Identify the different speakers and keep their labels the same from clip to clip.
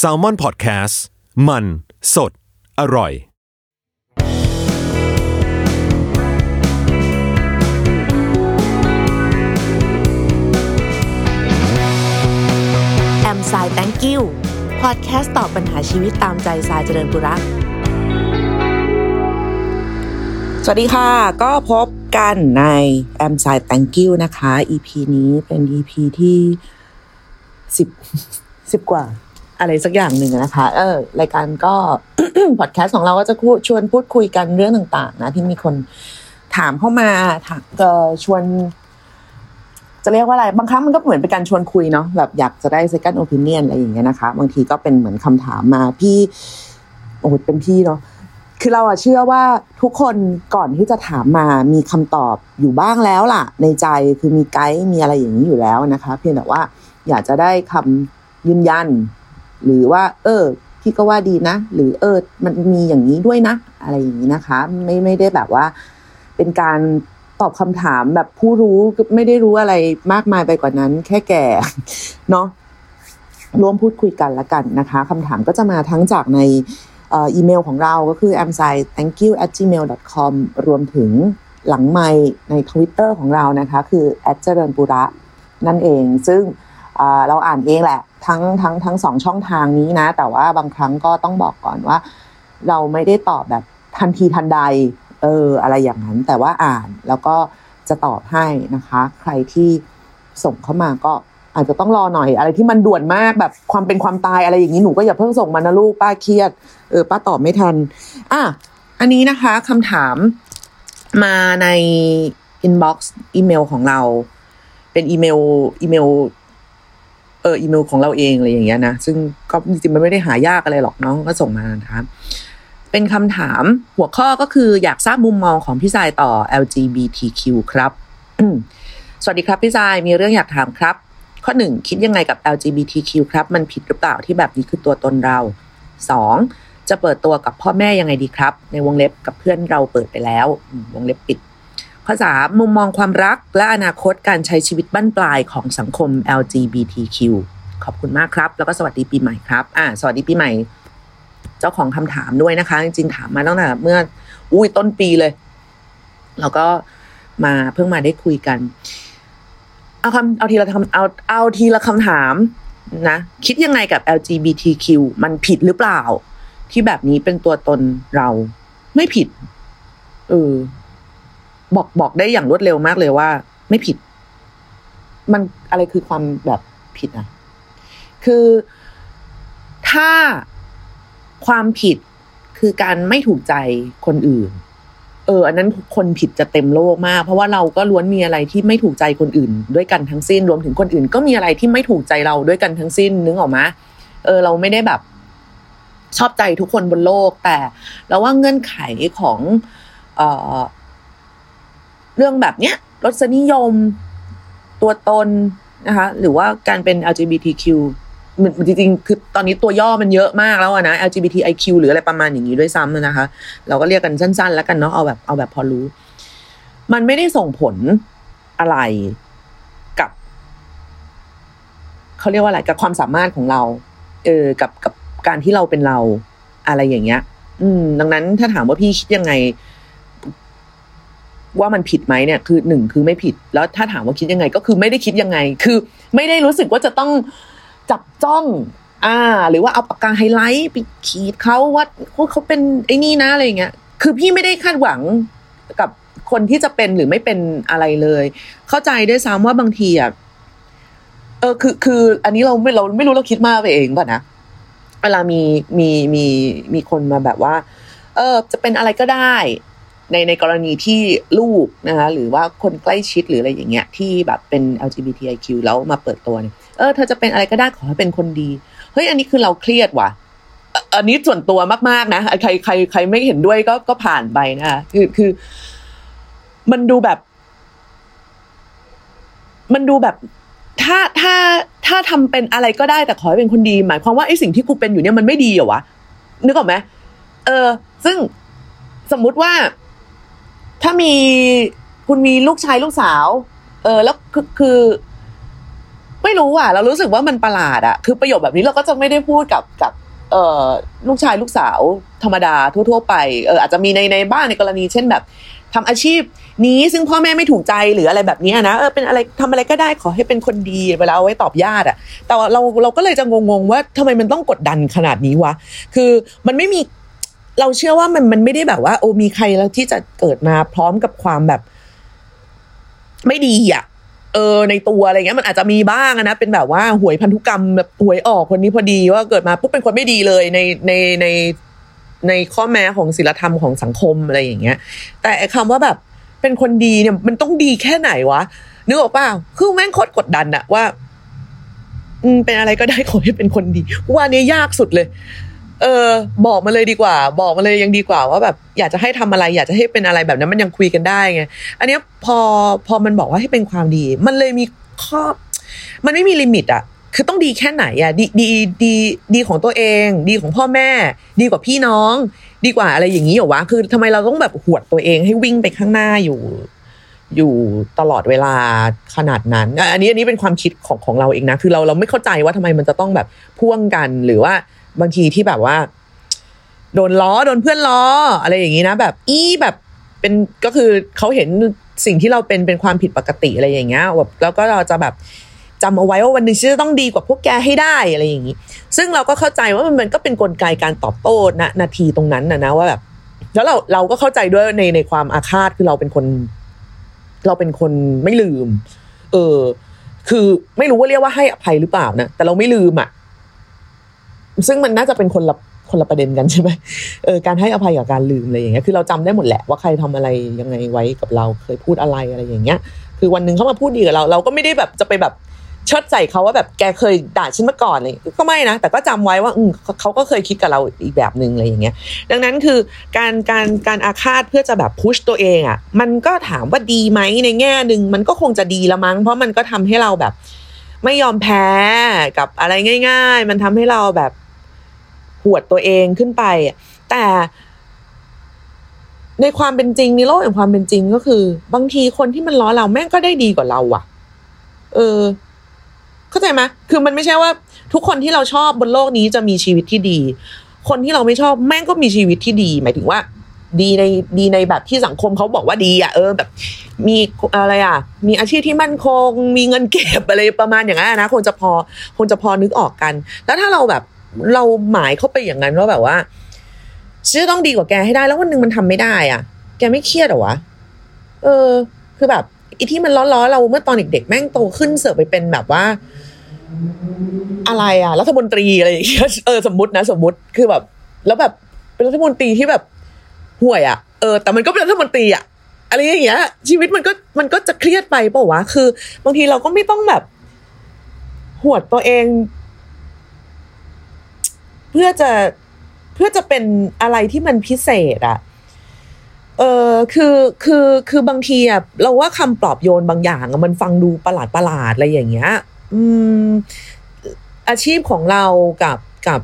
Speaker 1: s a l ม o n PODCAST มัน สด อร่อย
Speaker 2: แอมสาย thank you พอดแคสต์ตอบปัญหาชีวิตตามใจสายเจริญบุรักสวัสดีค่ะ ก็พบกันในแอมสาย thank you นะคะ EP นี้เป็น EP ที่สิบ สิบกว่าอะไรสักอย่างหนึ่งนะคะ เออรายการก็พอดแคสต์ของเราก็จะชวนพูดคุยกันเรื่องต่าง ๆ นะ ที่มีคนถามเข้ามาถามก็ชวน จะเรียกว่าอะไร บางครั้งมันก็เหมือนเป็นการชวนคุยเนาะแบบอยากจะได้ second opinion อะไรอย่างเงี้ยนะคะ บางทีก็เป็นเหมือนคำถามมาพี่โอ้โหเป็นพี่เนาะคือเราอะเชื่อว่าทุกคนก่อนที่จะถามมามีคำตอบอยู่บ้างแล้วล่ะ ในใจคือมีไกด์มีอะไรอย่างนี้อยู่แล้วนะคะ เพียงแต่ว่าอยากจะได้คำ ยืนยัน หรือว่า เออพี่ก็ว่าดีนะ หรือเออ มันมีอย่างนี้ด้วยนะ อะไรอย่างนี้นะคะ ไม่ไม่ได้แบบว่า เป็นการตอบคำถามแบบผู้รู้ไม่ได้รู้อะไรมากมายไปกว่านั้น แค่แก่เนาะร่วมพูดคุยกันละกันนะคะคำถามก็จะมาทั้งจากในอีเมลของเราก็คือ a m s i thank you at gmail com รวมถึงหลังไมใน Twitter ของเรานะคะ คือ at เจริญปุระนั่นเองซึ่ง เราอ่านเองแหละ ทั้งทั้งทั้งสองช่องทางนี้นะ แต่ว่าบางครั้งก็ต้องบอกก่อนว่า เราไม่ได้ตอบแบบทันทีทันใด เออ อะไรอย่างนั้น แต่ว่าอ่านแล้วก็จะตอบให้นะคะ ใครที่ส่งเข้ามาก็อาจจะต้องรอหน่อยอะไรที่มันด่วนมากแบบความเป็นความตายอะไรอย่างนี้หนูก็อย่าเพิ่งส่งมานะลูกป้าเครียดเออป้าตอบไม่ทัน อะอันนี้นะคะคำถามมาใน inbox อีเมลของเรา เป็นอีเมลอีเมล เอออีเมลของเราเองอะไรอย่างเงี้ยนะซึ่งก็จริงๆมันไม่ได้หายากอะไรหรอกน้องก็ส่งมานะคะเป็นคำถามหัวข้อก็คืออยากทราบมุมมองของพี่สายต่อ LGBTQ ครับ สวัสดีครับพี่สายมีเรื่องอยากถามครับ ข้อหนึ่งคิดยังไงกับ LGBTQ ครับ มันผิดหรือเปล่าที่แบบนี้คือตัวตนเราสองจะเปิดตัวกับพ่อแม่ยังไงดีครับ ในวงเล็บกับเพื่อนเราเปิดไปแล้ว วงเล็บปิด ข้อสามมุมมองความรัก และอนาคตการใช้ชีวิตบั้นปลายของสังคม LGBTQ ขอบคุณมากครับ แล้วก็สวัสดีปีใหม่ครับ อ่า สวัสดีปีใหม่ เจ้าของคำถามด้วยนะคะ จริงๆถามมาตั้งแต่เมื่อ อุ้ยต้นปีเลย แล้วก็มาเพิ่งมาได้คุยกัน เอาคำเอาทีละคำเอาเอาทีละคำถามนะ คิดยังไงกับ LGBTQ มันผิดหรือเปล่า ที่แบบนี้เป็นตัวตนเราไม่ผิด เออ บอกบอกได้อย่างรวดเร็วมากเลยว่า ไม่ผิด มันอะไรคือความแบบผิดอะ คือถ้าความผิดคือการไม่ถูกใจคนอื่น เออ อันนั้นคนผิดจะเต็มโลกมาก เพราะว่าเราก็ล้วนมีอะไรที่ไม่ถูกใจคนอื่น ด้วยกันทั้งสิ้น รวมถึงคนอื่น ก็มีอะไรที่ไม่ถูกใจเราด้วยกันทั้งสิ้น นึกออกมาเออ เราไม่ได้แบบ ชอบใจทุกคนบนโลก แต่เราว่าเงื่อนไขของ เอ่อ เรื่องแบบเนี้ยรสนิยมตัวตนนะคะ หรือว่าการเป็น LGBTQ มันจริงๆ คือตอนนี้ตัวย่อมันเยอะมากแล้วนะ LGBTIQ หรืออะไรประมาณอย่างนี้ด้วยซ้ำนะคะ เราก็เรียกกันสั้น ๆ แล้วกันเนาะเอาแบบเอาแบบพอรู้ มันไม่ได้ส่งผลอะไรกับเขาเรียกว่าอะไรกับความสามารถของเรา เออกับกับการที่เราเป็นเราอะไรอย่างเงี้ย อืม ดังนั้นถ้าถามว่าพี่คิดยังไง ว่ามันผิดไหมเนี่ยคือหนึ่งคือไม่ผิด แล้วถ้าถามว่าคิดยังไงก็คือไม่ได้คิดยังไง คือไม่ได้รู้สึกว่าจะต้องจับจ้องอ่า หรือว่าเอาปากกาไฮไลท์ไปขีดเขาว่าเขาเป็นไอ้นี่นะอะไรเงี้ยคือพี่ไม่ได้คาดหวังกับคนที่จะเป็นหรือไม่เป็นอะไรเลย เข้าใจด้วยซ้ำว่าบางทีอะเออคือคือ อันนี้เราไม่เราไม่รู้เราคิดมากไปเองป่ะนะเวลามีมีมีมีคนมาแบบว่า เออ จะเป็นอะไรก็ได้ ในในกรณีที่ลูกนะคะหรือว่าคนใกล้ชิดหรืออะไรอย่างเงี้ยที่แบบเป็น LGBTIQ แล้วมาเปิดตัวเนี่ยเออเธอจะเป็นอะไรก็ได้ขอให้เป็นคนดี เฮ้ย อันนี้คือเราเครียดว่ะอันนี้ส่วนตัวมาก ๆ นะ ใครใครใครไม่เห็นด้วยก็ก็ผ่านไปนะคะคือคือ มันดูแบบ มันดูแบบ ถ้าถ้าถ้าทำเป็นอะไรก็ได้แต่ขอให้เป็นคนดี หมายความว่าไอ้สิ่งที่กูเป็นอยู่เนี่ยมันไม่ดีเหรอวะนึกออกไหมเออ ซึ่งสมมุติว่า ถ้ามีคุณมีลูกชายลูกสาว เออ แล้วคือคือ ไม่รู้อะ เรารู้สึกว่ามันประหลาดอะ คือประโยคแบบนี้เราก็จะไม่ได้พูดกับกับ เออลูกชายลูกสาว ธรรมดาทั่ว ๆ ไป เอออาจจะมีในในบ้านในกรณี เช่นแบบทำอาชีพนี้ซึ่งพ่อแม่ไม่ถูกใจหรืออะไรแบบนี้นะเออเป็นอะไรทำอะไรก็ได้ขอให้เป็นคนดีเวลาเอาไว้ตอบญาติอะ แต่ว่าเราเราก็เลยจะงงๆว่าทำไมมันต้องกดดันขนาดนี้วะคือมันไม่มี เราเชื่อว่ามันมันไม่ได้แบบว่า โอ้มีใครแล้วที่จะเกิดมาพร้อมกับความแบบ ไม่ดีอะ เออ ในตัวอะไรเงี้ยมันอาจจะมีบ้างนะเป็นแบบว่าหวยพันธุกรรมแบบหวยออกคนนี้พอดีว่าเกิดมาปุ๊บเป็นคนไม่ดีเลยในในในในข้อแม้ของศีลธรรมของสังคมอะไรอย่างเงี้ย แต่คำว่าแบบเป็นคนดีเนี่ย มันต้องดีแค่ไหนวะนึกออกป่าคือแม่งโคตรกดดันอะว่าอืมเป็นอะไรก็ได้ขอให้เป็นคนดีว่านี้ยากสุดเลย เออ บอกมาเลยดีกว่า บอกมาเลยยังดีกว่าว่าแบบอยากจะให้ทำอะไร อยากจะให้เป็นอะไรแบบนั้นมันยังคุยกันได้ไงอันนี้พอพอมันบอกว่าให้เป็นความดี มันเลยมีข้อมันไม่มีลิมิตอะคือต้องดีแค่ไหนอะดีดีดีดีของตัวเอง ดีของพ่อแม่ ดีกว่าพี่น้อง ดีกว่าอะไรอย่างนี้เหรอวะคือทำไมเราต้องแบบหวดตัวเองให้วิ่งไปข้างหน้าอยู่ อยู่ตลอดเวลาขนาดนั้น อันนี้อันนี้เป็นความคิดของของเราเองนะ คือเราเราไม่เข้าใจว่าทำไมมันจะต้องแบบพ่วงกันหรือว่า บางทีที่แบบว่า โดนล้อโดนเพื่อนล้อ อะไรอย่างนี้นะ แบบอีแบบเป็นก็คือเขาเห็นสิ่งที่เราเป็นเป็นความผิดปกติอะไรอย่างเงี้ยแบบแล้วก็เราจะแบบจำเอาไว้ว่าวันหนึ่งฉันจะต้องดีกว่าพวกแกให้ได้อะไรอย่างนี้ ซึ่งเราก็เข้าใจว่ามันก็เป็นนกลไกการตอบโต้ณนาทีตรงนั้นนะนะว่าแบบ แล้วเราเราก็เข้าใจด้วยในในความอาฆาตคือเราเป็นคน เราเป็นคนไม่ลืม เออ คือไม่รู้ว่าเรียกว่าให้อภัยหรือเปล่านะแต่เราไม่ลืมอะ ซึ่งมันน่าจะเป็นคนละคนละประเด็นกันใช่ไหมเออการให้อภัยกับการลืมอะไรอย่างเงี้ยคือเราจำได้หมดแหละว่าใครทำอะไรยังไงไว้กับเราเคยพูดอะไรอะไรอย่างเงี้ย คือวันหนึ่งเขามาพูดดีกับเรา เราก็ไม่ได้แบบจะไปแบบเชิดใส่เขาว่าแบบแกเคยด่าฉันมาก่อนเลยก็ไม่นะแต่ก็จำไว้ว่าอืมเขาก็เคยคิดกับเราอีกแบบหนึ่งอะไรอย่างเงี้ย ดังนั้นคือการการการอาฆาตเพื่อจะแบบพุชตัวเองอะ มันก็ถามว่าดีไหมในแง่หนึ่งมันก็คงจะดีละมั้ง เพราะมันก็ทำให้เราแบบ ไม่ยอมแพ้กับอะไรง่าย ๆ มันทำให้เราแบบ หวดตัวเองขึ้นไป แต่ในความเป็นจริงในโลกแห่งความเป็นจริงก็คือ บางทีคนที่มันล้อเราแม่งก็ได้ดีกว่าเราอะเออ เข้าใจไหมคือมันไม่ใช่ว่า ทุกคนที่เราชอบบนโลกนี้จะมีชีวิตที่ดี คนที่เราไม่ชอบแม่งก็มีชีวิตที่ดี หมายถึงว่า ดีในดีในแบบที่สังคมเขาบอกว่าดีอะเออแบบ มีอะไรอะมีอาชีพที่มั่นคง มีเงินเก็บอะไรประมาณอย่างนั้นนะคงจะพอคงจะพอนึกออกกัน แล้วถ้าเราแบบ เราหมายเข้าไปอย่างนั้นว่าแบบว่าฉันจะต้องดีกว่าแกให้ได้แล้ววันหนึ่งมันทำไม่ได้ อะ แกไม่เครียดหรอวะเออ คือแบบอีที่มันล้อๆเราเมื่อตอนเด็กๆแม่งโตขึ้นเสือไปเป็นแบบว่า อะไรอะรัฐมนตรีอะไรอย่างเงี้ยเออสมมตินะ สมมติคือแบบ แล้วแบบเป็นรัฐมนตรีที่แบบห่วยอะเออแต่มันก็เป็นรัฐมนตรีอะอะไรอย่างเงี้ย ชีวิตมันก็มันก็จะเครียดไปเปล่าวะคือบางทีเราก็ไม่ต้องแบบหวดตัวเอง เพื่อจะเพื่อจะเป็นอะไรที่มันพิเศษอะเออคือคือคือบางทีอะเราว่าคำปลอบโยนบางอย่างอะมันฟังดูประหลาดประหลาดอะไรอย่างเงี้ย อืม อาชีพของเรากับกับ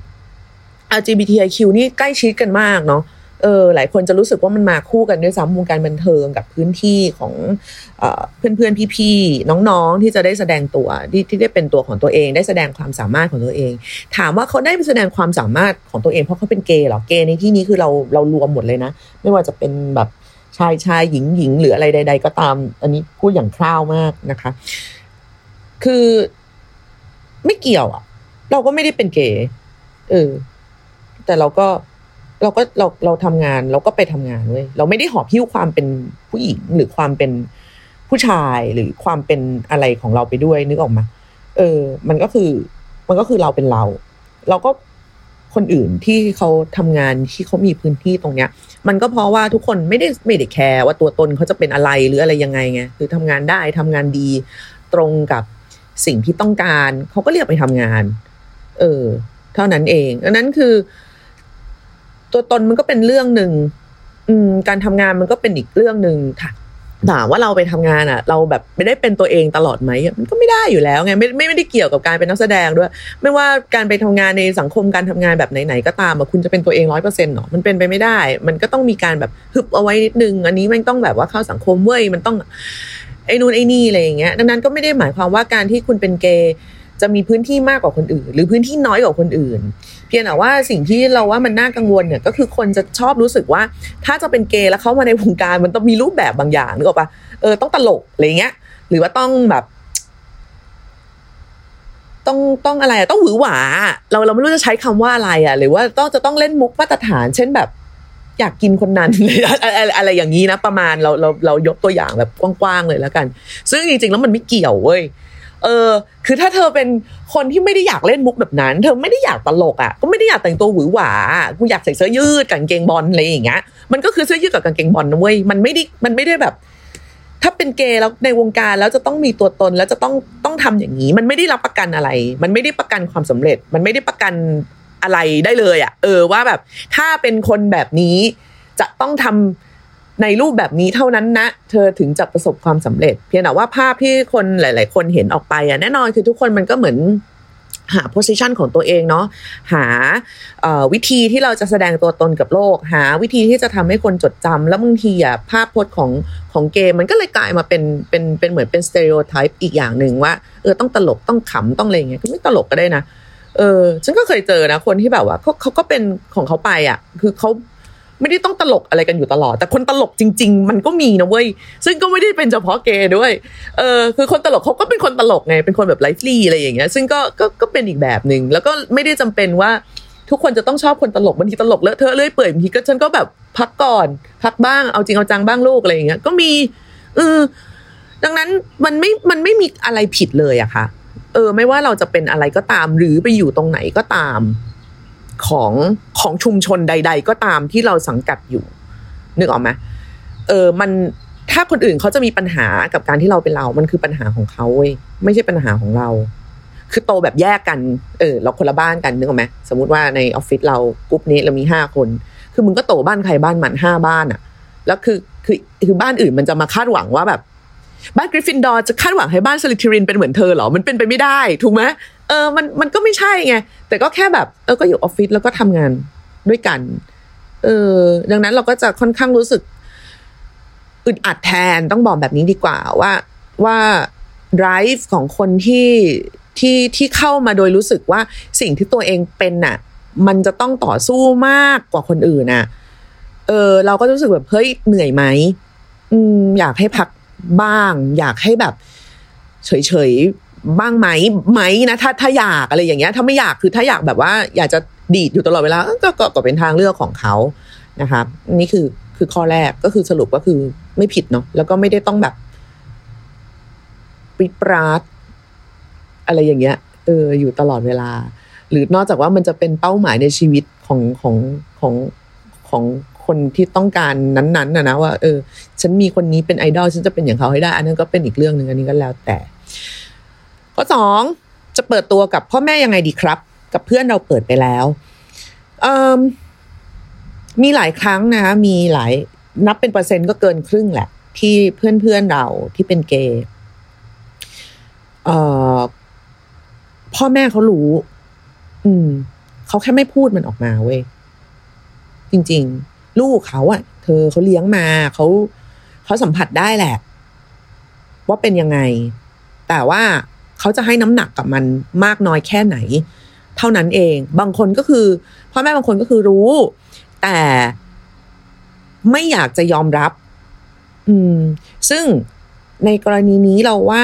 Speaker 2: LGBTIQ นี่ใกล้ชิดกันมากเนาะ เออหลายคนจะรู้สึกว่ามันมาคู่กันด้วยซ้ำวงการบันเทิงกับพื้นที่ของเพื่อนเพื่อนพี่ๆน้องๆที่จะได้แสดงตัวที่ที่ได้เป็นตัวของตัวเอง ได้แสดงความสามารถของตัวเอง ถามว่าเขาได้แสดงความสามารถของตัวเองเพราะเขาเป็นเกย์หรอเกย์ในที่นี้คือเราเรารวมหมดเลยนะ ไม่ว่าจะเป็นแบบชายชายหญิงหญิงหรืออะไรใด ๆ ก็ตาม อันนี้พูดอย่างคร่าวมากนะคะ คือไม่เกี่ยวอะเราก็ไม่ได้เป็นเกย์เออแต่เราก็ เราก็เราเราทำงานเราก็ไปทำงานเว้ยเราไม่ได้หอบพิ้วความเป็นผู้หญิงหรือความเป็นผู้ชายหรือความเป็นอะไรของเราไปด้วยนึกออกมาเออ มันก็คือ มันก็คือเราเป็นเรา เราก็คนอื่นที่เขาทำงานที่เขามีพื้นที่ตรงเนี้ย มันก็เพราะว่าทุกคนไม่ได้ไม่ได้แคร์ว่าตัวตนเขาจะเป็นอะไรหรืออะไรยังไงไงคือทำงานได้ทำงานดี ตรงกับสิ่งที่ต้องการเขาก็เรียกไปทำงาน เออ เท่านั้นเองดังนั้นคือ ตัวตนมันก็เป็นเรื่องหนึ่งอืมการทำงานมันก็เป็นอีกเรื่องหนึ่งค่ะถามว่าเราไปทำงานอะ เราแบบไม่ได้เป็นตัวเองตลอดไหมมันก็ไม่ได้อยู่แล้วไงไม่ไม่ไม่ได้เกี่ยวกับการเป็นนักแสดงด้วย ไม่ว่าการไปทำงานในสังคมการทำงานแบบไหนๆก็ตามอะคุณจะเป็นตัวเองร้อยเปอร์เซ็นต์หรอมันเป็นไปไม่ได้ มันก็ต้องมีการแบบฮึบเอาไว้นิดนึง อันนี้มันต้องแบบว่าเข้าสังคมเว้ยมันต้องไอ้นู่นไอ้นี่อะไรอย่างเงี้ยดังนั้นก็ไม่ได้หมายความว่าการที่คุณเป็นเกย์ จะมีพื้นที่มากกว่าคนอื่น หรือพื้นที่น้อยกว่าคนอื่น เพียงแต่ว่าสิ่งที่เราว่ามันน่ากังวลเนี่ยก็คือคนจะชอบรู้สึกว่า ถ้าจะเป็นเกย์แล้วเข้ามาในวงการมันต้องมีรูปแบบบางอย่างนึกออกปะเออต้องตลกอะไรเงี้ย หรือว่าต้องแบบต้องต้องอะไรต้องหวือหวา เราเราไม่รู้จะใช้คำว่าอะไรอะ หรือว่าต้องจะต้องเล่นมุกมาตรฐาน เช่นแบบ อยากกินคนนั้นอะไรอะไรอย่างนี้นะ ประมาณเราเราเรายกตัวอย่างแบบกว้างๆเลยแล้วกัน ซึ่งจริงๆแล้วมันไม่เกี่ยวเว้ย เออ คือถ้าเธอเป็นคนที่ไม่ได้อยากเล่นมุกแบบนั้น เธอไม่ได้อยากตลกอะ ก็ไม่ได้อยากแต่งตัวหวือหวา กูอยากใส่เสื้อยืดกางเกงบอลอะไรอย่างเงี้ย มันก็คือเสื้อยืดกับกางเกงบอลนะเว้ย มันไม่ได้ มันไม่ได้แบบ ถ้าเป็นเกย์แล้วในวงการแล้วจะต้องมีตัวตนแล้วจะต้องต้องทำอย่างนี้ มันไม่ได้รับประกันอะไร มันไม่ได้ประกันความสำเร็จ มันไม่ได้ประกันอะไรได้เลย อะ เออว่าแบบ ถ้าเป็นคนแบบนี้จะต้องทำ ในรูปแบบนี้เท่านั้นนะ เธอถึงจะประสบความสำเร็จ เพียงแต่ว่าภาพที่คนหลาย ๆ คนเห็นออกไปอะแน่นอนคือทุกคนมันก็เหมือนหา position ของตัวเองเนาะหาวิธีที่เราจะแสดงตัวตนกับโลก หาวิธีที่จะทำให้คนจดจำแล้วบางทีอะภาพพจน์ของของเกมมันก็เลยกลายมาเป็นเป็นเป็นเหมือนเป็นสเตอริโอไทป์อีกอย่างหนึ่งว่าเออต้องตลกต้องขำต้องอะไรอย่างเงี้ยคือไม่ตลกก็ได้นะเออฉันก็เคยเจอนะคนที่แบบว่าเขาเขาก็เป็นของเขาไปอะ คือเขา ไม่ได้ต้องตลกอะไรกันอยู่ตลอด แต่คนตลกจริง ๆ มันก็มีนะเว้ย ซึ่งก็ไม่ได้เป็นเฉพาะเกย์ด้วย เออคือคนตลกเขาก็เป็นคนตลกไง เป็นคนแบบไลฟ์ลี่อะไรอย่างเงี้ย ซึ่งก็ก็ก็เป็นอีกแบบหนึ่งแล้วก็ไม่ได้จำเป็นว่าทุกคนจะต้องชอบคนตลกบางทีตลกเลอะเทอะเลื่อยเปื่อยบางทีก็ฉันก็แบบพักก่อน พักบ้างเอาจริงเอาจังบ้างลูกอะไรอย่างเงี้ยก็มีเออดังนั้นมันไม่มันไม่มีอะไรผิดเลยอะค่ะ เออ ไม่ว่าเราจะเป็นอะไรก็ตาม หรือไปอยู่ตรงไหนก็ตาม ของของชุมชนใด ๆ ก็ตามที่เราสังกัดอยู่ นึกออกไหมเออมันถ้าคนอื่นเขาจะมีปัญหากับการที่เราเป็นเรา มันคือปัญหาของเขาเว้ยไม่ใช่ปัญหาของเรา คือโตแบบแยกกัน เออ เราคนละบ้านกันนึกออกไหมสมมติว่าในออฟฟิศเรากรุ๊ปนี้เรามีห้าคน คือมึงก็โตบ้านใครบ้านมันห้าบ้านอะแล้วคือคือคือบ้านอื่นมันจะมาคาดหวังว่าแบบ บ้านกริฟฟินดอร์จะคาดหวังให้บ้านสลิธีรินเป็นเหมือนเธอเหรอ มันเป็นไปไม่ได้ ถูกไหม เออมันมันก็ไม่ใช่ไง แต่ก็แค่แบบ เออก็อยู่ออฟฟิศแล้วก็ทำงานด้วยกัน เออ ดังนั้นเราก็จะค่อนข้างรู้สึกอึดอัดแทนต้องบอกแบบนี้ดีกว่าว่าว่า drive ของคนที่ที่ที่เข้ามาโดยรู้สึกว่าสิ่งที่ตัวเองเป็นน่ะ มันจะต้องต่อสู้มากกว่าคนอื่นน่ะ เออ เราก็รู้สึกแบบเฮ้ยเหนื่อยไหมอืมอยากให้พักบ้าง อยากให้แบบ เฉยๆ บ้างไหมไหมนะถ้าถ้าอยากอะไรอย่างเงี้ย ถ้าไม่อยากคือถ้าอยากแบบว่า อยากจะดีดอยู่ตลอดเวลาก็ก็ก็เป็นทางเลือกของเขานะครับนี่คือคือข้อแรกก็คือสรุปก็คือไม่ผิดเนาะแล้วก็ไม่ได้ต้องแบบปริปราดอะไรอย่างเงี้ยเอออยู่ตลอดเวลา หรือนอกจากว่ามันจะเป็นเป้าหมายในชีวิตของของของของคนที่ต้องการนั้นๆนะนะว่า เออ ฉันมีคนนี้เป็นไอดอลฉันจะเป็นอย่างเขาให้ได้ อันนั้นก็เป็นอีกเรื่องหนึ่งอันนี้ก็แล้วแต่ ข้อสองจะเปิดตัวกับพ่อแม่ยังไงดีครับ กับเพื่อนเราเปิดไปแล้วมีหลายครั้งนะคะมีหลายนับเป็นเปอร์เซ็นต์ก็เกินครึ่งแหละ ที่เพื่อนเพื่อนเราที่เป็นเกย์พ่อแม่เขารู้ อืมเขาแค่ไม่พูดมันออกมาเว้ยจริง ๆ ลูกเขาอะเธอเขาเลี้ยงมาเขาเขาสัมผัสได้แหละ ว่าเป็นยังไง แต่ว่า เขาจะให้น้ำหนักกับมันมากน้อยแค่ไหน เท่านั้นเอง บางคนก็คือพ่อแม่บางคนก็คือรู้ แต่ไม่อยากจะยอมรับ อืม ซึ่งในกรณีนี้เราว่า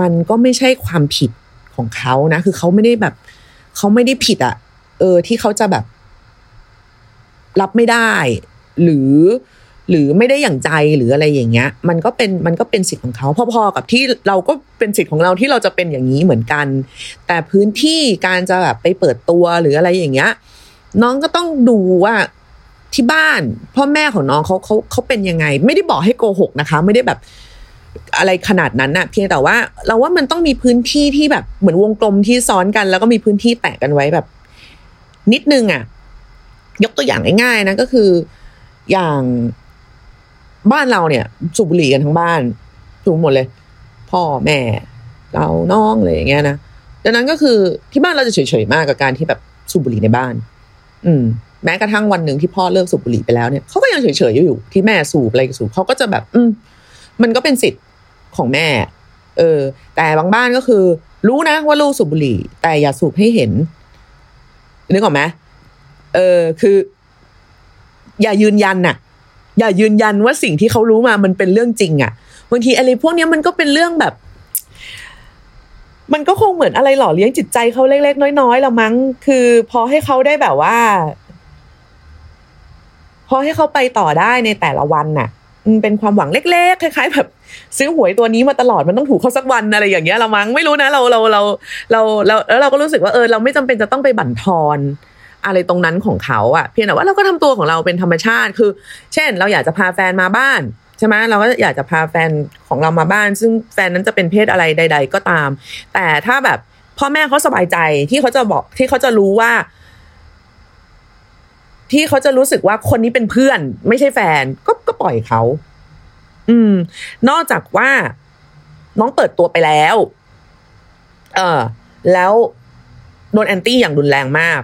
Speaker 2: มันก็ไม่ใช่ความผิดของเขานะ คือเขาไม่ได้แบบ เขาไม่ได้ผิดอะเออ ที่เขาจะแบบ รับไม่ได้ หรือ หรือไม่ได้อย่างใจหรืออะไรอย่างเงี้ย มันก็เป็นมันก็เป็นสิทธิ์ของเขาพอๆกับที่เราก็เป็นสิทธิ์ของเราที่เราจะเป็นอย่างนี้เหมือนกัน แต่พื้นที่การจะแบบไปเปิดตัวหรืออะไรอย่างเงี้ย น้องก็ต้องดูว่าที่บ้านพ่อแม่ของน้องเขาเขาเขาเป็นยังไง ไม่ได้บอกให้โกหกนะคะ ไม่ได้แบบอะไรขนาดนั้นน่ะเพียงแต่ว่า เราว่ามันต้องมีพื้นที่ที่แบบเหมือนวงกลมที่ซ้อนกัน แล้วก็มีพื้นที่แตะกันไว้แบบ นิดนึงอะ ยกตัวอย่างง่ายๆนะก็คืออย่าง บ้านเราเนี่ย สูบบุหรี่กันทั้งบ้านสูบหมดเลย พ่อแม่ เราน้องอะไรอย่างเงี้ยนะดังนั้นก็คือที่บ้านเราจะเฉยๆมากกับการที่แบบสูบบุหรี่ในบ้าน อืม แม้กระทั่งวันหนึ่งที่พ่อเลิกสูบบุหรี่ไปแล้วเนี่ยเขาก็ยังเฉยๆอยู่ที่แม่สูบอะไรสูบเขาก็จะแบบ อืม มันก็เป็นสิทธิ์ของแม่ เออ แต่บางบ้านก็คือ รู้นะว่าลูกสูบบุหรี่ แต่อย่าสูบให้เห็นนึกออกไหมเออคือ อย่ายืนยันน่ะ อย่ายืนยันว่าสิ่งที่เขารู้มามันเป็นเรื่องจริงอะ่ะบางทีอะไรพวกนี้มันก็เป็นเรื่องแบบ มันก็คงเหมือนอะไรหล่อเลี้ยงจิตใจเขาเล็กๆน้อยๆละมั้ง คือ พอให้เขาได้แบบว่า พอให้เขาไปต่อได้ในแต่ละวันน่ะมันเป็นความหวังเล็กๆคล้าย ๆ แบบ ซื้อหวยตัวนี้มาตลอดมันต้องถูกเขาสักวันอะไรอย่างเงี้ยละมั้งไม่รู้นะเราเราเราเราเราแล้วเราก็รู้สึกว่าเออเราไม่จำเป็นจะต้องไปบั่นทอน อะไรตรงนั้นของเขาอะเพียงแต่ว่าเราก็ทำตัวของเราเป็นธรรมชาติคือ เช่น เราอยากจะพาแฟนมาบ้านใช่ไหมเราก็อยากจะพาแฟนของเรามาบ้าน ซึ่งแฟนนั้นจะเป็นเพศอะไรใด ๆ ก็ตาม แต่ถ้าแบบพ่อแม่เขาสบายใจที่เขาจะบอกที่เขาจะรู้ว่า ที่เขาจะรู้สึกว่าคนนี้เป็นเพื่อน ไม่ใช่แฟนก็ก็ปล่อยเขา อืม นอกจากว่าน้องเปิดตัวไปแล้ว เออแล้วโดนแอนตี้อย่างรุนแรงมาก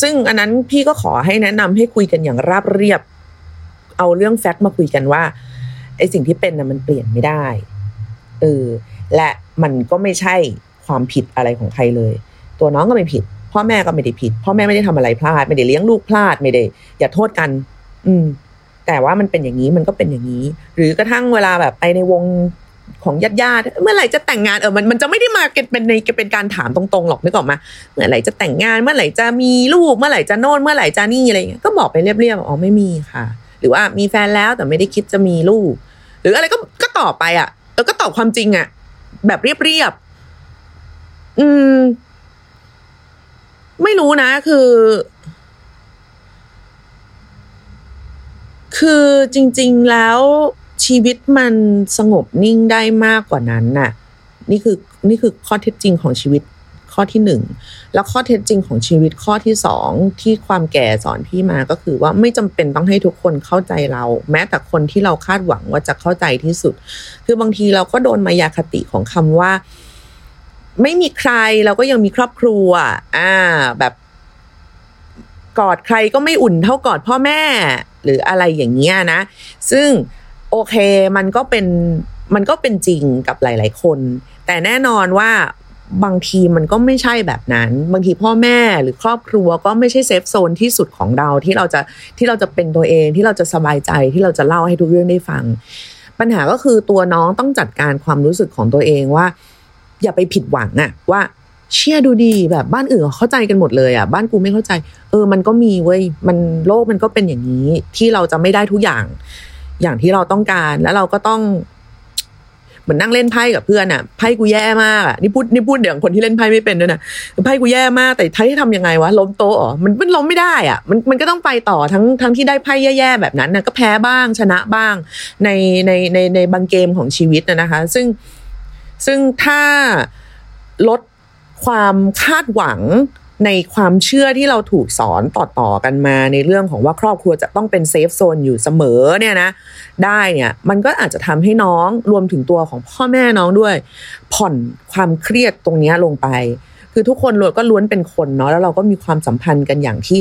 Speaker 2: ซึ่งอันนั้นพี่ก็ขอให้แนะนำให้คุยกันอย่างราบเรียบ เอาเรื่องแฟกต์มาคุยกันว่าไอสิ่งที่เป็นน่ะมันเปลี่ยนไม่ได้เออและมันก็ไม่ใช่ความผิดอะไรของใครเลย ตัวน้องก็ไม่ผิด พ่อแม่ก็ไม่ได้ผิด พ่อแม่ไม่ได้ทำอะไรพลาด ไม่ได้เลี้ยงลูกพลาดไม่ได้ อย่าโทษกัน อืม แต่ว่ามันเป็นอย่างนี้มันก็เป็นอย่างนี้ หรือกระทั่งเวลาแบบไปในวง ของญาติญาติเมื่อไหร่จะแต่งงานเออมันมันจะไม่ได้มาเป็นในเป็นการถามตรงๆหรอกนึกออกมาเมื่อไหร่จะแต่งงานเมื่อไหร่จะมีลูกเมื่อไหร่จะโน่นเมื่อไหร่จะนี่อะไรเงี้ยก็บอกไปเรียบๆอ๋อไม่มีค่ะ หรือว่ามีแฟนแล้วแต่ไม่ได้คิดจะมีลูก หรืออะไรก็ก็ตอบไปอะเออก็ตอบความจริงอะ แบบเรียบๆอืม ไม่รู้นะ คือ คือจริง ๆแล้ว ชีวิตมันสงบนิ่งได้มากกว่านั้นน่ะนี่คือนี่คือข้อเท็จจริงของชีวิตข้อที่หนึ่งแล้วข้อเท็จจริงของชีวิตข้อที่สองที่ความแก่สอนพี่มาก็คือว่าไม่จำเป็นต้องให้ทุกคนเข้าใจเรา แม้แต่คนที่เราคาดหวังว่าจะเข้าใจที่สุด คือบางทีเราก็โดนมายาคติของคำว่า ไม่มีใครเราก็ยังมีครอบครัว อ่า แบบกอดใครก็ไม่อุ่นเท่ากอดพ่อแม่ หรืออะไรอย่างเงี้ยนะ ซึ่ง โอเค มันก็เป็นมันก็เป็นจริงกับหลาย ๆ คน แต่แน่นอนว่าบางทีมันก็ไม่ใช่แบบนั้น บางทีพ่อแม่หรือครอบครัวก็ไม่ใช่เซฟโซนที่สุดของเราที่เราจะที่เราจะเป็นตัวเองที่เราจะสบายใจที่เราจะเล่าให้ทุกเรื่องได้ฟัง ปัญหาก็คือตัวน้องต้องจัดการความรู้สึกของตัวเองว่า อย่าไปผิดหวังอะว่าเชื่อดูดีแบบบ้านอื่นเข้าใจกันหมดเลยอะบ้านกูไม่เข้าใจ เออมันก็มีเว้ยมันโลกมันก็เป็นอย่างนี้ที่เราจะไม่ได้ทุกอย่าง อย่างที่เราต้องการ แล้วเราก็ต้อง เหมือนนั่งเล่นไพ่กับเพื่อนอะไพ่กูแย่มากอะนี่พูดนี่พูดอย่างคนที่เล่นไพ่ไม่เป็นด้วยนะไพ่กูแย่มากแต่ไพ่ที่ทำยังไงวะล้มโต๊ะอ๋อมันมันล้มไม่ได้อะมันมันก็ต้องไปต่อทั้งทั้งที่ได้ไพ่แย่ๆแบบนั้นนะก็แพ้บ้างชนะบ้าง ในในในในบางเกมของชีวิตนะนะคะ ซึ่งซึ่งถ้าลดความคาดหวัง ในความเชื่อที่เราถูกสอนต่อๆกันมาในเรื่องของว่าครอบครัวจะต้องเป็นเซฟโซนอยู่เสมอเนี่ยนะได้เนี่ยมันก็อาจจะทำให้น้องรวมถึงตัวของพ่อแม่น้องด้วย ผ่อนความเครียดตรงนี้ลงไป คือทุกคนล้วนก็ล้วนเป็นคนเนาะแล้วเราก็มีความสัมพันธ์กันอย่างที่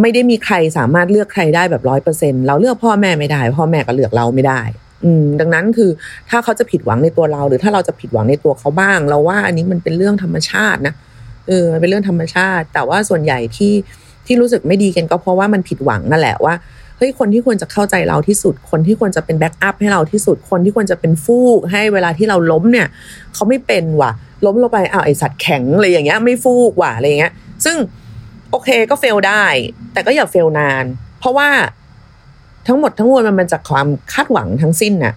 Speaker 2: ไม่ได้มีใครสามารถเลือกใครได้แบบร้อยเปอร์เซ็นเราเลือกพ่อแม่ไม่ได้ พ่อแม่ก็เลือกเราไม่ได้ อืมดังนั้นคือถ้าเขาจะผิดหวังในตัวเรา หรือถ้าเราจะผิดหวังในตัวเขาบ้าง เราว่าอันนี้มันเป็นเรื่องธรรมชาตินะ เออมันเป็นเรื่องธรรมชาติ แต่ว่าส่วนใหญ่ที่ที่รู้สึกไม่ดีกันก็เพราะว่ามันผิดหวังนั่นแหละว่าเฮ้ยคนที่ควรจะเข้าใจเราที่สุด คนที่ควรจะเป็นแบ็กอัพให้เราที่สุด คนที่ควรจะเป็นฟูกให้เวลาที่เราล้มเนี่ยเขาไม่เป็นว่ะ ล้มลงไปอ้าวไอสัตว์แข็งอะไรอย่างเงี้ยไม่ฟูกว่ะอะไรอย่างเงี้ย ซึ่งโอเคก็เฟลได้ แต่ก็อย่าเฟลนาน เพราะว่าทั้งหมดทั้งมวลมันมาจากความคาดหวังทั้งสิ้นน่ะ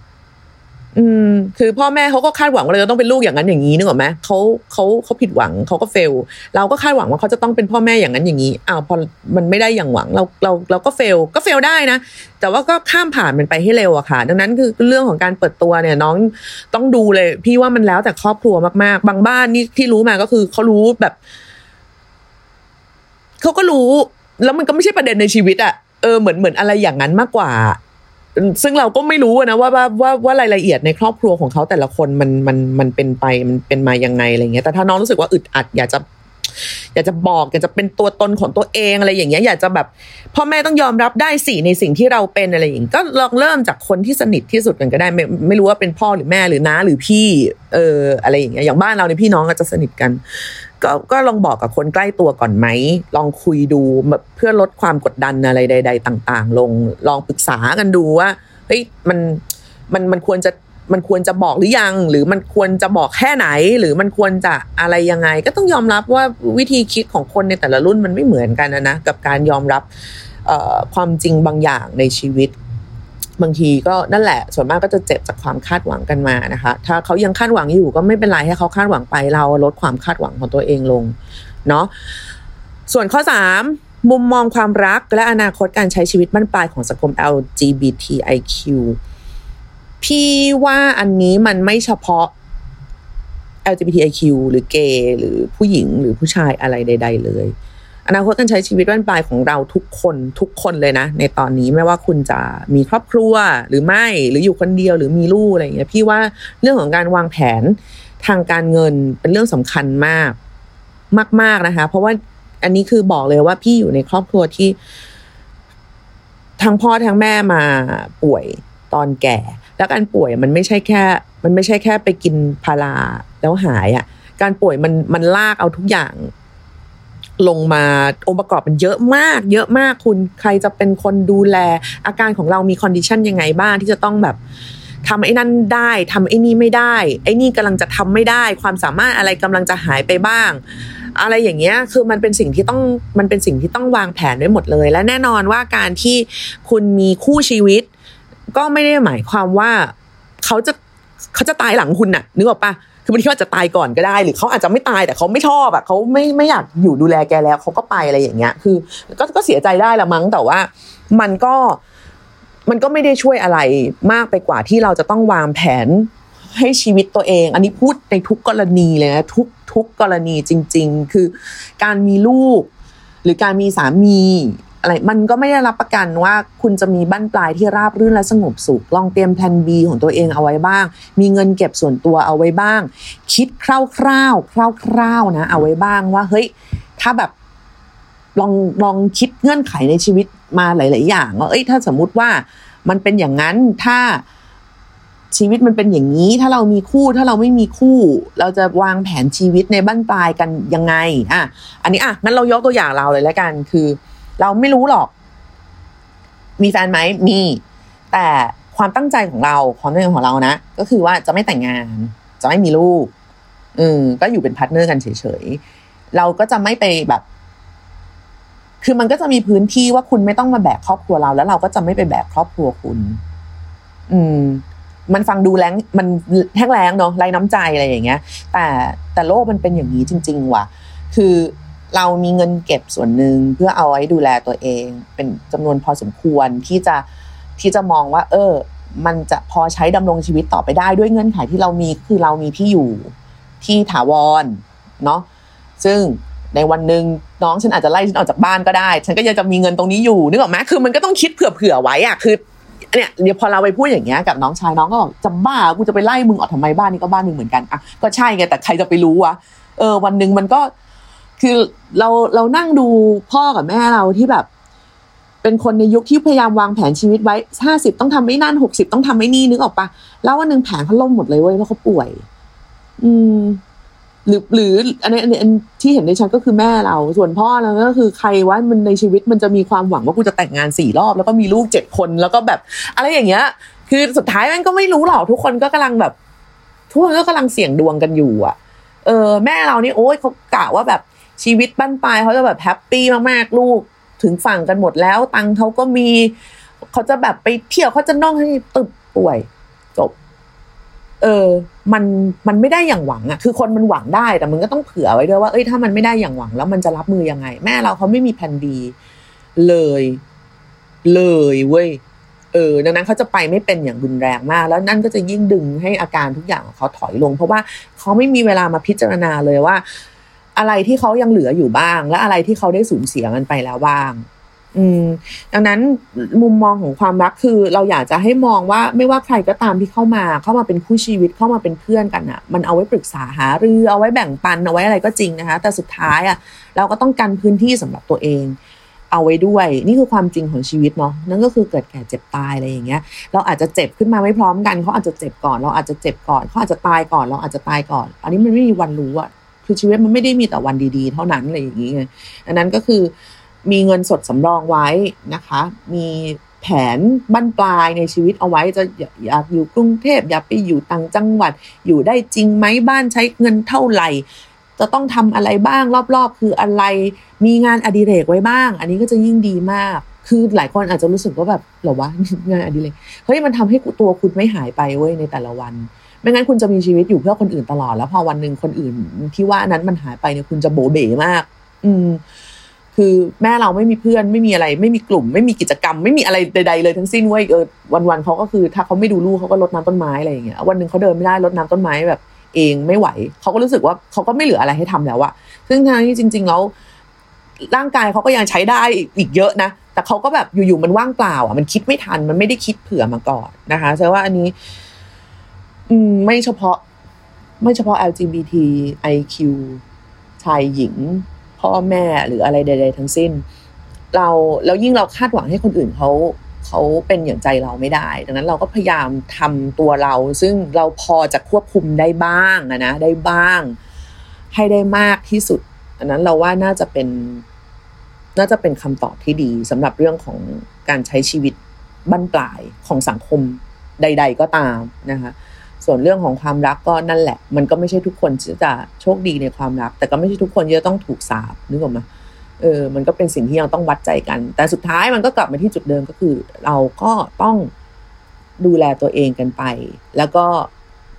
Speaker 2: อืมคือพ่อแม่เขาก็คาดหวังว่าเราจะต้องเป็นลูกอย่างนั้นอย่างนี้นึกออกไหมเขาเขาเขาผิดหวังเขาก็เฟล เราก็คาดหวังว่าเขาจะต้องเป็นพ่อแม่อย่างนั้นอย่างนี้อ้าวพอมันไม่ได้อย่างหวังเราเราเราก็เฟลก็เฟลได้นะ แต่ว่าก็ข้ามผ่านมันไปให้เร็วอะค่ะ ดังนั้นคือเรื่องของการเปิดตัวเนี่ยน้องต้องดูเลย พี่ว่ามันแล้วแต่ครอบครัวมากๆ บางบ้านนี่ที่รู้มาก็คือเขารู้แบบเขาก็รู้ แล้วมันก็ไม่ใช่ประเด็นในชีวิตอะเออเหมือนเหมือนอะไรอย่างนั้นมากกว่า ซึ่งเราก็ไม่รู้นะว่าว่าว่าว่ารายละเอียดในครอบครัวของเขาแต่ละคนมันมันมันเป็นไปมันเป็นมายังไงอะไรเงี้ยแต่ถ้าน้องรู้สึกว่าอึดอัดอยากจะ อยากจะบอกอยากจะเป็นตัวตนของตัวเองอะไรอย่างเงี้ยอยากจะแบบพ่อแม่ต้องยอมรับได้สิในสิ่งที่เราเป็นอะไรอย่างงี้ก็ลองเริ่มจากคนที่สนิทที่สุดกันก็ได้ไม่ไม่รู้ว่าเป็นพ่อหรือแม่หรือน้าหรือพี่เอออะไรอย่างเงี้ยอย่างบ้านเราเนี่ยพี่น้องก็จะสนิทกัน ก็ก็ลองบอกกับคนใกล้ตัวก่อนไหมลองคุยดูแบบเพื่อลดความกดดันอะไรใด ๆ ต่าง ๆ ลงลองปรึกษากันดูว่าเฮ้ยมันมันมันควรจะ มันควรจะบอกหรือยัง หรือมันควรจะบอกแค่ไหน หรือมันควรจะอะไรยังไง ก็ต้องยอมรับว่าวิธีคิดของคนในแต่ละรุ่นมันไม่เหมือนกันนะนะกับการยอมรับความจริงบางอย่างในชีวิต บางทีก็นั่นแหละ ส่วนมากก็จะเจ็บจากความคาดหวังกันมานะคะ ถ้าเขายังคาดหวังอยู่ก็ไม่เป็นไรให้เขาคาดหวังไปเราลดความคาดหวังของตัวเองลงเนาะส่วนข้อ 3 มุมมองความรักและอนาคตการใช้ชีวิตบ้านปลายของสังคม LGBTIQ พี่ว่าอันนี้มันไม่เฉพาะ LGBTIQ หรือเกย์หรือผู้หญิงหรือผู้ชายอะไรใด ๆ เลย อนาคตการใช้ชีวิตบ้านปลายของเราทุกคนทุกคนเลยนะ ในตอนนี้ไม่ว่าคุณจะมีครอบครัวหรือไม่หรืออยู่คนเดียวหรือมีลูกอะไรอย่างเงี้ยพี่ว่าเรื่องของการวางแผนทางการเงินเป็นเรื่องสำคัญมากมาก ๆนะคะ เพราะว่าอันนี้คือบอกเลยว่าพี่อยู่ในครอบครัวที่ทั้งพ่อทั้งแม่มาป่วยตอนแก่ แล้วการป่วยมันไม่ใช่แค่ มันไม่ใช่แค่ไปกินพาราแล้วหายอะ่ะ การป่วยมันมันลากเอาทุกอย่าง ลงมาองค์ประกอบมันเยอะมาก เยอะมากคุณใครจะเป็นคนดูแล อาการของเรามี condition ยังไงบ้างที่จะต้องแบบทำไอ้นั่นได้ทำไอ้นี่ไม่ได้ ไอ้นี่กำลังจะทำไม่ได้ ความสามารถอะไรกำลังจะหายไปบ้าง อะไรอย่างเงี้ยคือมันเป็นสิ่งที่ต้องมันเป็นสิ่งที่ต้องวางแผนไว้หมดเลย และแน่นอนว่าการที่คุณมีคู่ชีวิต ก็ไม่ได้หมายความว่าเขาจะเขาจะตายหลังคุณน่ะนึกออกปะคือบางทีเขาอาจจะตายก่อนก็ได้ หรือเขาอาจจะไม่ตายแต่เขาไม่ชอบอะเขาไม่ไม่อยากอยู่ดูแลแกแล้วเขาก็ไปอะไรอย่างเงี้ย คือ ก็ก็เสียใจได้ละมั้งแต่ว่า มันก็มันก็ไม่ได้ช่วยอะไรมากไปกว่าที่เราจะต้องวางแผนให้ชีวิตตัวเอง อันนี้พูดในทุกกรณีเลยนะทุกทุกกรณีจริง ๆ คือการมีลูก หรือการมีสามี อะไรมันก็ไม่ได้รับประกันว่าคุณจะมีบั้นปลายที่ราบรื่นและสงบสุข ลองเตรียมแผน B ของตัวเองเอาไว้บ้าง มีเงินเก็บส่วนตัวเอาไว้บ้าง คิดคร่าวๆคร่าวๆนะ เอาไว้บ้างว่าเฮ้ยถ้าแบบลองลองคิดเงื่อนไขในชีวิตมาหลาย ๆ อย่างว่าเอ้ยถ้าสมมุติว่ามันเป็นอย่างนั้นถ้าชีวิตมันเป็นอย่างนี้ถ้าเรามีคู่ถ้าเราไม่มีคู่ เราจะวางแผนชีวิตในบั้นปลายกันยังไง อะ อันนี้อะงั้นเรายกตัวอย่างเราเลยแล้วกัน คือ เราไม่รู้หรอก มีแฟนไหมมี แต่ความตั้งใจของเราความตั้งใจของเรานะ ก็คือว่าจะไม่แต่งงาน จะไม่มีลูกอืมก็อยู่เป็น partner กันเฉยๆ เราก็จะไม่ไปแบบ คือมันก็จะมีพื้นที่ว่าคุณไม่ต้องมาแบกครอบครัวเรา แล้วเราก็จะไม่ไปแบกครอบครัวคุณ อืม มันฟังดูแรงมันแห้งแล้งเนาะไร้น้ำใจอะไรอย่างเงี้ย แต่แต่โลกมันเป็นอย่างนี้จริง ๆ ว่ะ คือ เรามีเงินเก็บส่วนหนึ่งเพื่อเอาไว้ดูแลตัวเอง เป็นจำนวนพอสมควรที่จะที่จะมองว่า เออ มันจะพอใช้ดำรงชีวิตต่อไปได้ด้วยเงื่อนไขที่เรามีคือเรามีที่อยู่ที่ถาวรเนาะซึ่งในวันหนึ่งน้องฉันอาจจะไล่ฉันออกจากบ้านก็ได้ ฉันก็ยังจะมีเงินตรงนี้อยู่นึกออกไหมคือมันก็ต้องคิดเผื่อๆไว้อะคือเนี่ยเดี๋ยวพอเราไปพูดอย่างเงี้ยกับน้องชายน้องก็บอกจะบ้ากูจะไปไล่มึงออกทำไมบ้านนี้ก็บ้านมึงเหมือนกันอะก็ใช่ไงแต่ใครจะไปรู้วะเออวันหนึ่งมันก็ คือเราเรานั่งดูพ่อกับแม่เราที่แบบ เป็นคนในยุคที่พยายามวางแผนชีวิตไว้ห้าสิบต้องทำไม่นั่นหกสิบต้องทำไม่นี่นึกออกปะแล้ววันหนึ่งแผนเขาล่มหมดเลยเว้ยเพราะเขาป่วย อืม หรือหรืออันนี้อันนี้อันที่เห็นในฉันก็คือแม่เรา ส่วนพ่อเราก็คือใครว่ามันในชีวิตมันจะมีความหวังว่ากูจะแต่งงานสี่รอบ แล้วก็มีลูกเจ็ดคนแล้วก็แบบ อะไรอย่างเงี้ย คือสุดท้ายมันก็ไม่รู้หรอกทุกคนก็กำลังแบบ ทุกคนก็กำลังเสี่ยงดวงกันอยู่ อะ เออ แม่เรานี่โอ้ยเขากะว่าแบบ ชีวิตบั้นปลายเขาจะแบบ happy มากๆลูกถึงฝั่งกันหมดแล้ว ตังเขาก็มี เขาจะแบบไปเที่ยวเขาจะน่องให้ตึบป่วย จบ เออ มันมันไม่ได้อย่างหวังอะคือคนมันหวังได้แต่มันก็ต้องเผื่อไว้ด้วยว่าเอ้ยถ้ามันไม่ได้อย่างหวังแล้วมันจะรับมือยังไง แม่เราเขาไม่มีแผน B เลย เลยเว้ยเออดังนั้นเขาจะไปไม่เป็นอย่างรุนแรงมาก แล้วนั่นก็จะยิ่งดึงให้อาการทุกอย่างของเขาถอยลง เพราะว่าเขาไม่มีเวลามาพิจารณาเลยว่า อะไรที่เขายังเหลืออยู่บ้าง และอะไรที่เขาได้สูญเสียมันไปแล้วบ้าง อืม ดังนั้นมุมมองของความรักคือเราอยากจะให้มองว่าไม่ว่าใครก็ตามที่เข้ามา เข้ามาเป็นคู่ชีวิตเข้ามาเป็นเพื่อนกันอะ่ะ มันเอาไว้ปรึกษาหารือเอาไว้แบ่งปันเอาไว้อะไรก็จริงนะคะ แต่สุดท้ายอะ่ะ เราก็ต้องการพื้นที่สำหรับตัวเองเอาไว้ด้วย นี่คือความจริงของชีวิตเนาะนั่นก็คือเกิดแก่เจ็บตายอะไรอย่างเงี้ย เราอาจจะเจ็บขึ้นมาไม่พร้อมกันเขาอาจจะเจ็บก่อน เราอาจจะเจ็บก่อนเขาอาจจะตายก่อน เราอาจจะตายก่อน อันนี้มันไม่มีวันรู้อะ คือชีวิตมันไม่ได้มีแต่วันดีๆ เท่านั้นอะไรอย่างเงี้ยอันนั้นก็คือมีเงินสดสำรองไว้นะคะ มีแผนบั้นปลายในชีวิตเอาไว้จะอยากอยู่กรุงเทพอยากไปอยู่ต่างจังหวัด อยู่ได้จริงไหมบ้านใช้เงินเท่าไหร่ จะต้องทำอะไรบ้างรอบๆ คืออะไร มีงานอดิเรกไว้บ้าง อันนี้ก็จะยิ่งดีมาก คือหลายคนอาจจะรู้สึกว่าแบบหรอวะงานอดิเรกเฮ้ยมันทำให้ตัวคุณไม่หายไปเว้ยในแต่ละวัน ไม่งั้นคุณจะมีชีวิตอยู่เพื่อคนอื่นตลอด แล้วพอวันหนึ่งคนอื่นที่ว่านั้นมันหายไปเนี่ยคุณจะโบเบ๋มาก อืม คือแม่เราไม่มีเพื่อนไม่มีอะไร ไม่มีกลุ่ม ไม่มีกิจกรรม ไม่มีอะไรใดๆเลยทั้งสิ้นเว้ยเออวันๆเขาก็คือ ถ้าเขาไม่ดูลูกเขาก็รดน้ำต้นไม้อะไรอย่างเงี้ยวันหนึ่งเขาเดินไม่ได้รดน้ำต้นไม้แบบ เองไม่ไหวเขาก็รู้สึกว่าเขาก็ไม่เหลืออะไรให้ทำแล้วอะซึ่งทางที่จริง ๆ แล้วร่างกายเขาก็ยังใช้ได้อีกเยอะนะ แต่เขาก็แบบอยู่ๆมันว่างเปล่าอะมันคิดไม่ทันมันไม่ได้คิดเผื่อมาก่อนนะคะแสดงว่าอันนี้ ไม่เฉพาะ ไม่เฉพาะ LGBT IQ ชายหญิง พ่อแม่หรืออะไรใด ๆ ทั้งสิ้น เราแล้วยิ่งเราคาดหวังให้คนอื่นเขาเขาเป็นอย่างใจเราไม่ได้ ดังนั้นเราก็พยายามทำตัวเรา ซึ่งเราพอจะควบคุมได้บ้างนะได้บ้าง ให้ได้มากที่สุด อันนั้นเราว่าน่าจะเป็นน่าจะเป็นคำตอบที่ดีสำหรับเรื่องของการใช้ชีวิตบั้นปลายของสังคมใด ๆ ก็ตามนะคะ ส่วนเรื่องของความรักก็นั่นแหละ มันก็ไม่ใช่ทุกคนที่จะโชคดีในความรัก แต่ก็ไม่ใช่ทุกคนที่จะต้องถูกสาบนึกออกไหมเออมันก็เป็นสิ่งที่ยังต้องวัดใจกัน แต่สุดท้ายมันก็กลับมาที่จุดเดิมก็คือ เราก็ต้องดูแลตัวเองกันไป แล้วก็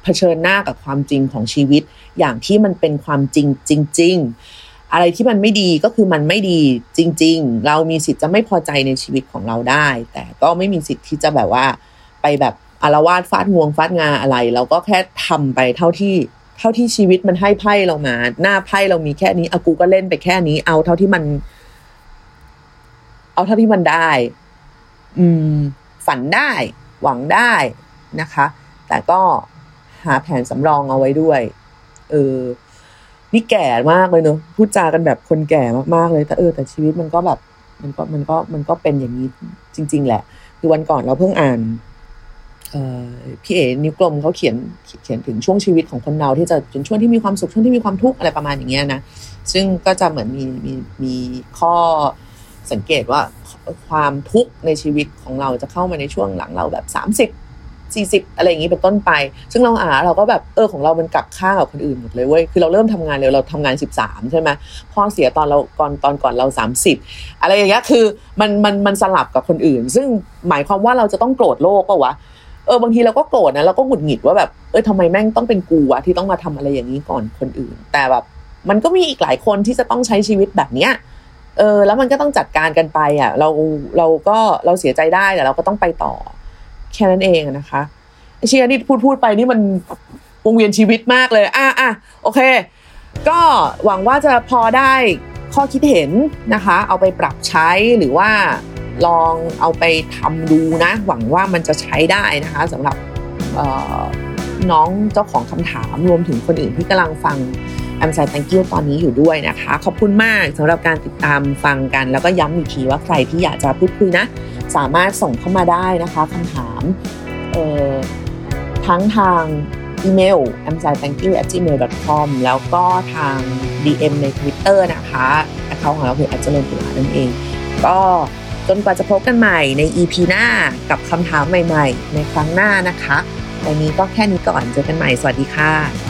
Speaker 2: เผชิญหน้ากับความจริงของชีวิต อย่างที่มันเป็นความจริงจริง ๆ อะไรที่มันไม่ดีก็คือมันไม่ดีจริง ๆ เรามีสิทธิ์จะไม่พอใจในชีวิตของเราได้ แต่ก็ไม่มีสิทธิ์ที่จะแบบว่าไปแบบ อารวาสฟาดงวงฟาดงาอะไร เราก็แค่ทำไปเท่าที่ เท่าที่ชีวิตมันให้ไพ่เรามา หน้าไพ่เรามีแค่นี้อากูก็เล่นไปแค่นี้ เอาเท่าที่มัน เอาเท่าที่มันได้ อืม ฝันได้ หวังได้นะคะ แต่ก็หาแผนสำรองเอาไว้ด้วย เออ นี่แก่มากเลยเนอะพูดจากันแบบคนแก่มากๆเลย แต่เออ แต่ชีวิตมันก็แบบ มันก็มันก็มันก็เป็นอย่างนี้จริง ๆ แหละ คือวันก่อนเราเพิ่งอ่าน พี่เอ๋นิ้วกลมเขาเขียนเขียนถึงช่วงชีวิตของคนเราที่จะเป็นช่วงที่มีความสุขช่วงที่มีความทุกข์อะไรประมาณอย่างเงี้ยนะซึ่งก็จะเหมือนมีมีมีข้อสังเกตว่าความทุกข์ในชีวิตของเราจะเข้ามาในช่วงหลังเราแบบสามสิบสี่สิบอะไรอย่างนี้เป็นต้นไป ซึ่งเราอ่าเราก็แบบเออของเรามันกลับข้างกับคนอื่นหมดเลยเว้ย คือเราเริ่มทำงานเร็วเราทำงานสิบสามใช่ไหมพ่อเสียตอนเราก่อนตอนก่อนเราสามสิบอะไรอย่างเงี้ยคือมันมันมันสลับกับคนอื่น ซึ่งหมายความว่าเราจะต้องโกรธโลกปะวะ เออบางทีเราก็โกรธนะเราก็หงุดหงิดว่าแบบเออทำไมแม่งต้องเป็นกูอะที่ต้องมาทำอะไรอย่างนี้ก่อนคนอื่น แต่แบบมันก็มีอีกหลายคนที่จะต้องใช้ชีวิตแบบเนี้ยเออแล้วมันก็ต้องจัดการกันไปอะเราเราก็เราเสียใจได้แต่เราก็ต้องไปต่อ แค่นั้นเองนะคะเชียร์นี่พูดพูดไปนี่มันวงเวียนชีวิตมากเลย อะอะโอเค ก็หวังว่าจะพอได้ข้อคิดเห็นนะคะ เอาไปปรับใช้หรือว่า ลองเอาไปทำดูนะ หวังว่ามันจะใช้ได้นะคะสำหรับน้องเจ้าของคำถามรวมถึงคนอื่นที่กำลังฟังแอมไซต์ thank you ตอนนี้อยู่ด้วยนะคะ ขอบคุณมากสำหรับการติดตามฟังกัน แล้วก็ย้ำอีกทีว่าใครที่อยากจะพูดคุยนะ สามารถส่งเข้ามาได้นะคะคำถามทั้งทางอีเมล a m s i thank you at gmail com แล้วก็ทาง DM ใน Twitter นะคะแอคเคาท์ของเราคืออัจเจริญปุรานั่นเอง ก็ จนกว่าจะพบกันใหม่ใน EP หน้ากับคำถามใหม่ ๆ ในครั้งหน้านะคะวันนี้ก็แค่นี้ก่อนเจอกันใหม่สวัสดีค่ะ